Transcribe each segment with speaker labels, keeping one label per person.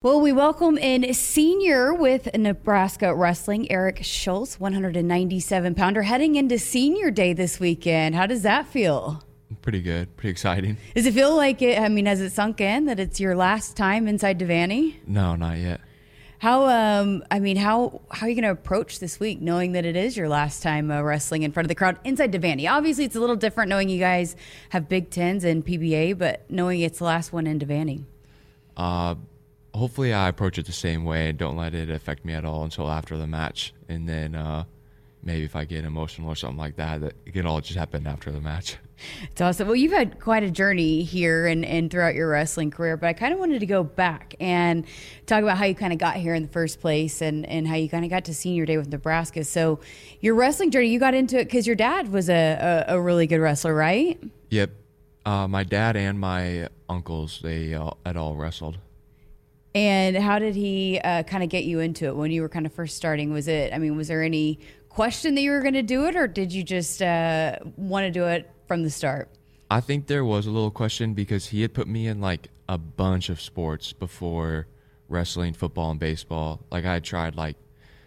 Speaker 1: Well, we welcome in senior with Nebraska Wrestling, Eric Schultz, 197 pounder, heading into senior day this weekend. How does that feel?
Speaker 2: Pretty good, pretty exciting.
Speaker 1: Does it feel like it? I mean, has it sunk in that it's your last time inside Devaney?
Speaker 2: No, not yet.
Speaker 1: How um I mean how how are you going to approach this week knowing that it is your last time uh, wrestling in front of the crowd inside Devaney? Obviously it's a little different knowing you guys have Big 10s and PBA, but knowing it's the last one in Devaney.
Speaker 2: Uh hopefully I approach it the same way and don't let it affect me at all until after the match. And then uh, maybe if I get emotional or something like that, that it can all just happen after the match.
Speaker 1: It's awesome. Well, you've had quite a journey here and, and throughout your wrestling career, but I kind of wanted to go back and talk about how you kind of got here in the first place and, and how you kind of got to senior day with Nebraska. So, your wrestling journey, you got into it because your dad was a, a, a, really good wrestler, right?
Speaker 2: Yep. Uh, my dad and my uncles, they uh, had all wrestled.
Speaker 1: And how did he uh, kind of get you into it when you were kind of first starting? Was it, I mean, was there any question that you were going to do it, or did you just uh, want to do it from the start?
Speaker 2: I think there was a little question because he had put me in like a bunch of sports before wrestling, football, and baseball. Like I had tried like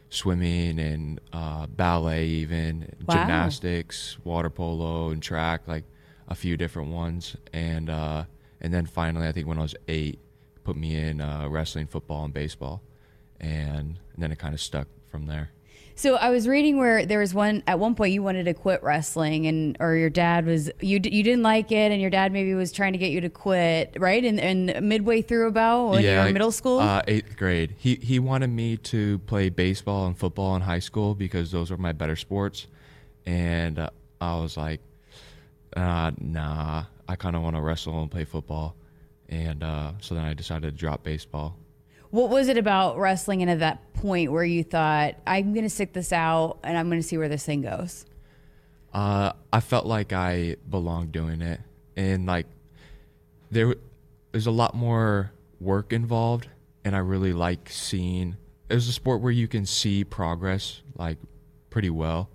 Speaker 2: swimming and uh, ballet, even wow. gymnastics, water polo, and track, like a few different ones. And uh, and then finally, I think when I was eight, put me in uh, wrestling, football, and baseball, and, and then it kind of stuck from there.
Speaker 1: So I was reading where there was one at one point you wanted to quit wrestling, and or your dad was you you didn't like it, and your dad maybe was trying to get you to quit, right? And, and midway through about when yeah, you were in middle school,
Speaker 2: uh, eighth grade, he he wanted me to play baseball and football in high school because those were my better sports, and uh, I was like, uh, nah, I kind of want to wrestle and play football and uh, so then I decided to drop baseball.
Speaker 1: What was it about wrestling and at that point where you thought, I'm going to stick this out and I'm going to see where this thing goes?
Speaker 2: Uh, I felt like I belonged doing it. And like, there, there's a lot more work involved. And I really like seeing, It was a sport where you can see progress like pretty well.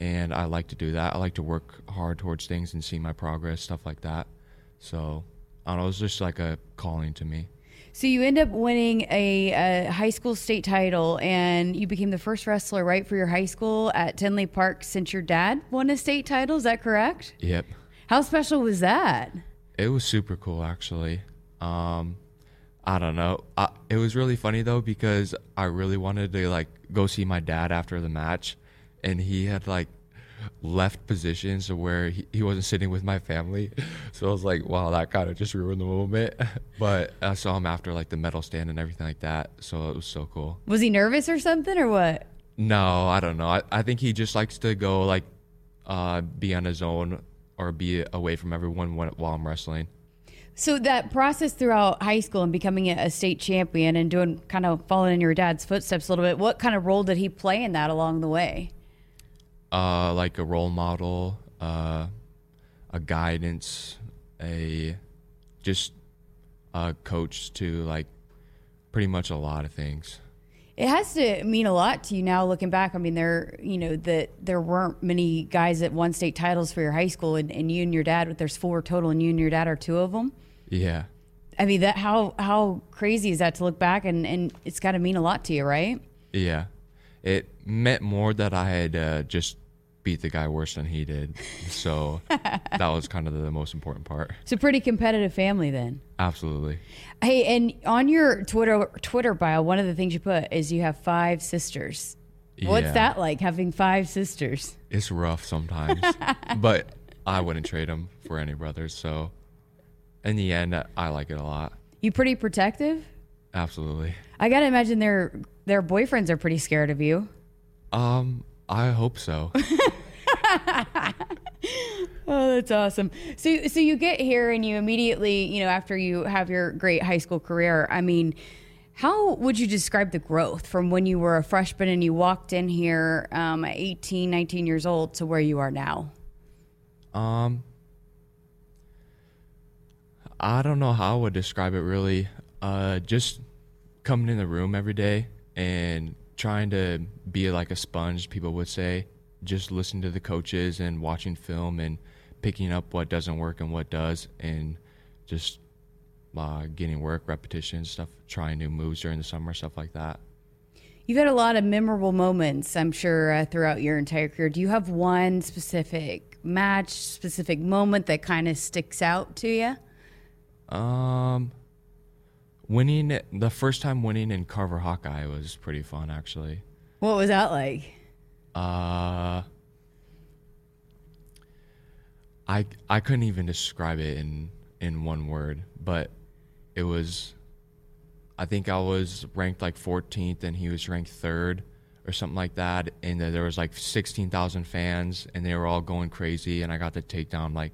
Speaker 2: And I like to do that. I like to work hard towards things and see my progress, stuff like that. So I don't know. It was just like a calling to me.
Speaker 1: So you end up winning a, a, high school state title, and you became the first wrestler, right, for your high school at Tinley Park since your dad won a state title. Is that correct?
Speaker 2: Yep.
Speaker 1: How special was that?
Speaker 2: It was super cool, actually. Um, I don't know. I, it was really funny though because I really wanted to like go see my dad after the match, and he had like left positions where he, he wasn't sitting with my family. So I was like, wow, that kind of just ruined the moment. But I saw him after like the medal stand and everything like that. So it was so cool.
Speaker 1: Was he nervous or something or what?
Speaker 2: No, I don't know. I, I think he just likes to go like uh, be on his own or be away from everyone when, while I'm wrestling.
Speaker 1: So that process throughout high school and becoming a state champion and doing kind of following in your dad's footsteps a little bit, what kind of role did he play in that along the way?
Speaker 2: Uh, like a role model, uh, a guidance, a just a coach to like pretty much a lot of things.
Speaker 1: It has to mean a lot to you now looking back. I mean, there, you know, that there weren't many guys that won state titles for your high school, and, and you and your dad, there's four total, and you and your dad are two of them.
Speaker 2: Yeah.
Speaker 1: I mean, that how how crazy is that to look back and and it's got to mean a lot to you, right?
Speaker 2: Yeah, it meant more that I had uh, just beat the guy worse than he did. So that was kind of the most important part.
Speaker 1: It's a pretty competitive family then.
Speaker 2: Absolutely.
Speaker 1: Hey, and on your Twitter Twitter bio, one of the things you put is you have five sisters. What's yeah. that like having five sisters?
Speaker 2: It's rough sometimes, but I wouldn't trade them for any brothers. So in the end, I like it a lot.
Speaker 1: You pretty protective?
Speaker 2: Absolutely.
Speaker 1: I gotta imagine their their boyfriends are pretty scared of you.
Speaker 2: Um, I hope so.
Speaker 1: oh, that's awesome. So, so you get here and you immediately, you know, after you have your great high school career, I mean, how would you describe the growth from when you were a freshman and you walked in here um, at 18, 19 years old to where you are now?
Speaker 2: Um, I don't know how I would describe it really. Uh, just coming in the room every day and trying to be like a sponge, people would say, just listening to the coaches and watching film and picking up what doesn't work and what does, and just uh, getting work, repetition, stuff, trying new moves during the summer, stuff like that.
Speaker 1: You've had a lot of memorable moments, I'm sure, uh, throughout your entire career. Do you have one specific match, specific moment that kind of sticks out to you?
Speaker 2: Um, winning the first time winning in Carver Hawkeye was pretty fun, actually.
Speaker 1: What was that like?
Speaker 2: Uh, I I couldn't even describe it in in one word, but it was. I think I was ranked like 14th, and he was ranked third, or something like that. And there was like 16,000 fans, and they were all going crazy. And I got the takedown like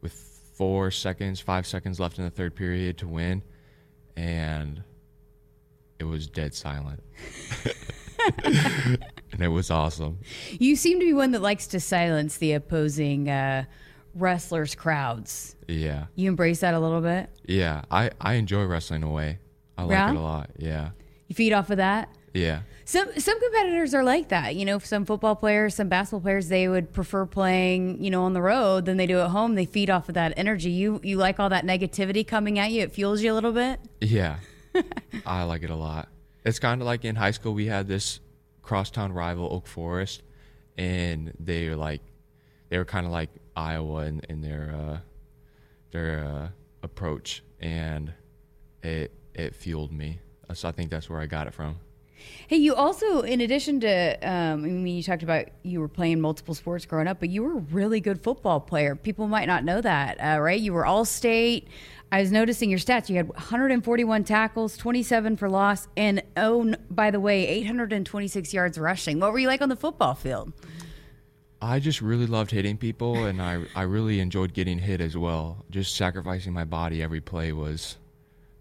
Speaker 2: with four seconds, five seconds left in the third period to win, and it was dead silent. and it was awesome.
Speaker 1: You seem to be one that likes to silence the opposing uh, wrestlers' crowds.
Speaker 2: Yeah.
Speaker 1: You embrace that a little bit?
Speaker 2: Yeah. I, I enjoy wrestling away. I like
Speaker 1: Yeah?
Speaker 2: it a lot. Yeah.
Speaker 1: You feed off of that?
Speaker 2: Yeah.
Speaker 1: Some some competitors are like that. You know, some football players, some basketball players, they would prefer playing, you know, on the road than they do at home. They feed off of that energy. You you like all that negativity coming at you. It fuels you a little bit.
Speaker 2: Yeah. I like it a lot. It's kind of like in high school, we had this crosstown rival, Oak Forest, and they were like, they were kind of like Iowa in, in their, uh, their, uh, approach. And it, it fueled me. So I think that's where I got it from.
Speaker 1: Hey, you also, in addition to, um, I mean, you talked about you were playing multiple sports growing up, but you were a really good football player. People might not know that, uh, right? You were all state. I was noticing your stats. You had 141 tackles, 27 for loss, and oh, by the way, 826 yards rushing. What were you like on the football field?
Speaker 2: I just really loved hitting people, and I, I really enjoyed getting hit as well. Just sacrificing my body every play was,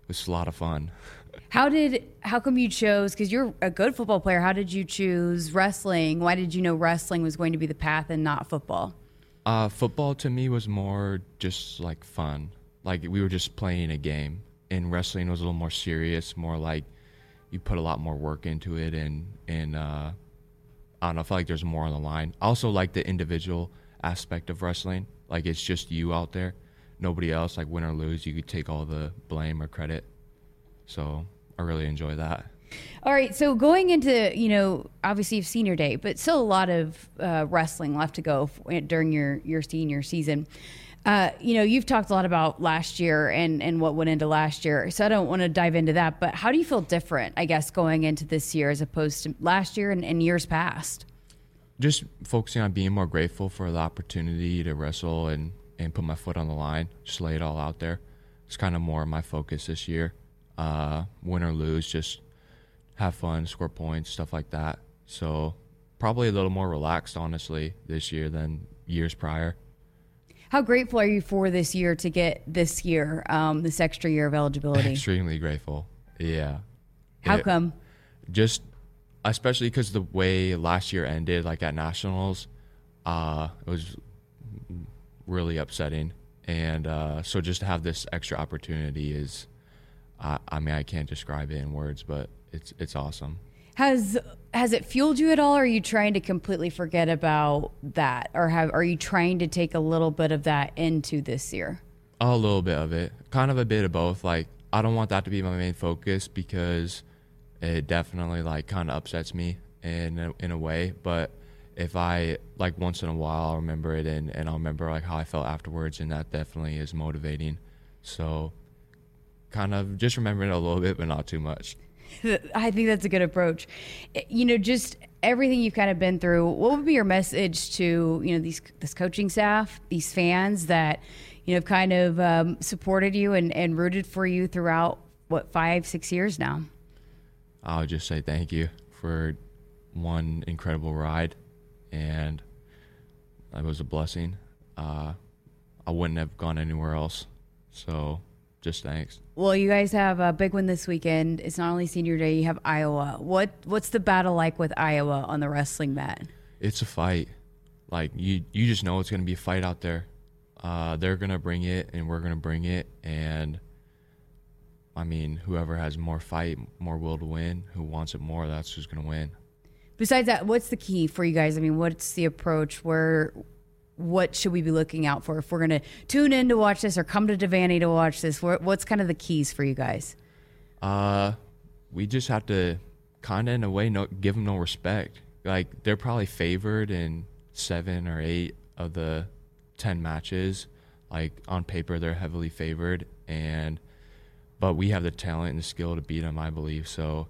Speaker 2: was a lot of fun.
Speaker 1: How did how come you chose because you're a good football player? How did you choose wrestling? Why did you know wrestling was going to be the path and not football?
Speaker 2: Uh, football to me was more just like fun. Like we were just playing a game, and wrestling was a little more serious, more like you put a lot more work into it, and and uh, I don't know. I feel like there's more on the line. I also like the individual aspect of wrestling. Like it's just you out there, nobody else. Like win or lose, you could take all the blame or credit. So I really enjoy that.
Speaker 1: All right, so going into you know obviously you've senior day, but still a lot of uh, wrestling left to go f- during your your senior season. Uh, you know you've talked a lot about last year and and what went into last year, so I don't want to dive into that. But how do you feel different? I guess going into this year as opposed to last year and, and years past.
Speaker 2: just focusing on being more grateful for the opportunity to wrestle and, and put my foot on the line, just lay it all out there. It's kind of more my focus this year. Uh, win or lose, just have fun, score points, stuff like that. So probably a little more relaxed, honestly, this year than years prior.
Speaker 1: How grateful are you for this year to get this year, um, this extra year of eligibility?
Speaker 2: Extremely grateful. Yeah.
Speaker 1: How
Speaker 2: It-
Speaker 1: come?
Speaker 2: just especially because the way last year ended like at nationals uh it was really upsetting and uh so just to have this extra opportunity is uh, i mean i can't describe it in words but it's it's awesome.
Speaker 1: Has has it fueled you at all? Or are you trying to completely forget about that, or have are you trying to take a little bit of that into this year?
Speaker 2: a little bit of it. Kind of a bit of both. Like i don't want that to be my main focus because it definitely like kind of upsets me in a, in a way. But if i like once in a while i'll remember it and, and i'll remember like how i felt afterwards and that definitely is motivating. So kind of just remembering a little bit but not too much
Speaker 1: I think that's a good approach. Eh, You know, just everything you've kind of been through. What would be your message to you know these this coaching staff, these fans that you know have kind of um, supported you and, and rooted for you throughout what five six years now?
Speaker 2: i'll just say thank you for one incredible ride and it was a blessing uh, i wouldn't have gone anywhere else so just thanks
Speaker 1: Well, you guys have a big one this weekend. It's not only senior day; you have Iowa. What what's the battle like with Iowa on the wrestling mat?
Speaker 2: it's a fight. Like you, you just know it's gonna be a fight out there. Uh, they're gonna bring it, and we're gonna bring it. And I mean, whoever has more fight, more will to win, who wants it more, that's who's gonna win.
Speaker 1: Besides that, what's the key for you guys? I mean, what's the approach? Where what should we be looking out for if we're going to tune in to watch this or come to Devaney to watch this? What's kind of the keys for you guys?
Speaker 2: Uh, we just have to kind of in a way no, give them no respect. Like they're probably favored in seven or eight of the ten matches. Like on paper, they're heavily favored, and but we have the talent and the skill to beat them, I believe. So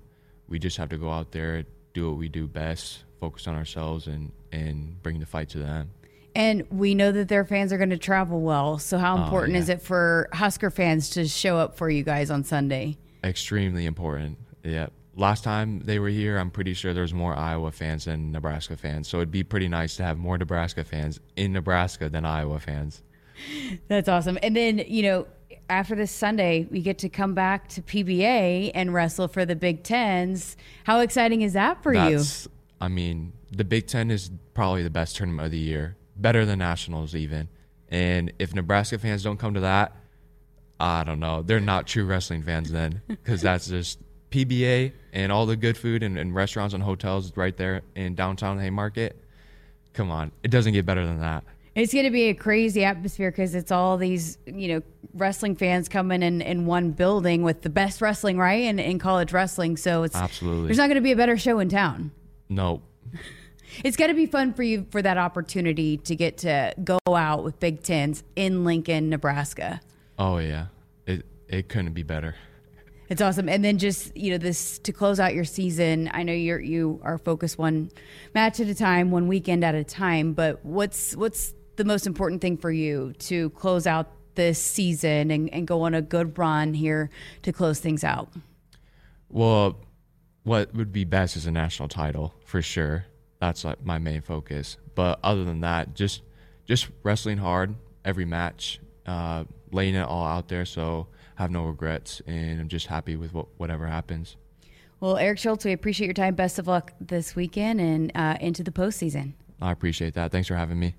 Speaker 2: we just have to go out there, do what we do best, focus on ourselves, and and bring the fight to them.
Speaker 1: And we know that their fans are going to travel well. So how oh, important oh, yeah. is it for Husker fans to show up for you guys on Sunday?
Speaker 2: Extremely important. Yeah. Last time they were here, I'm pretty sure there was more Iowa fans than Nebraska fans. So it'd be pretty nice to have more Nebraska fans in Nebraska than Iowa fans.
Speaker 1: That's awesome. And then, you know, after this Sunday, we get to come back to PBA and wrestle for the Big Tens. How exciting is that for That's, you?
Speaker 2: I mean, the Big Ten is probably the best tournament of the year, better than nationals even. And if Nebraska fans don't come to that, I don't know. They're not true wrestling fans then, because that's just PBA and all the good food and, and restaurants and hotels right there in downtown Haymarket. Come on, it doesn't get better than that.
Speaker 1: It's going to be a crazy atmosphere because it's all these, you know, wrestling fans coming in in one building with the best wrestling, right? In, in college wrestling. So it's
Speaker 2: absolutely
Speaker 1: there's not going to be a better show in town.
Speaker 2: No.
Speaker 1: It's got to be fun for you for that opportunity to get to go out with Big Tens in Lincoln, Nebraska.
Speaker 2: Oh yeah, it it couldn't be better.
Speaker 1: It's awesome. And then just, you know, this to close out your season, I know you're you are focused one match at a time, one weekend at a time, but what's what's the most important thing for you to close out this season and, and go on a good run here to close things out?
Speaker 2: Well, what would be best is a national title for sure. That's like my main focus. But other than that, just just wrestling hard every match, uh, laying it all out there. So have no regrets, and I'm just happy with what, whatever happens.
Speaker 1: Well, Eric Schultz, we appreciate your time. Best of luck this weekend and uh, into the postseason.
Speaker 2: I appreciate that. Thanks for having me.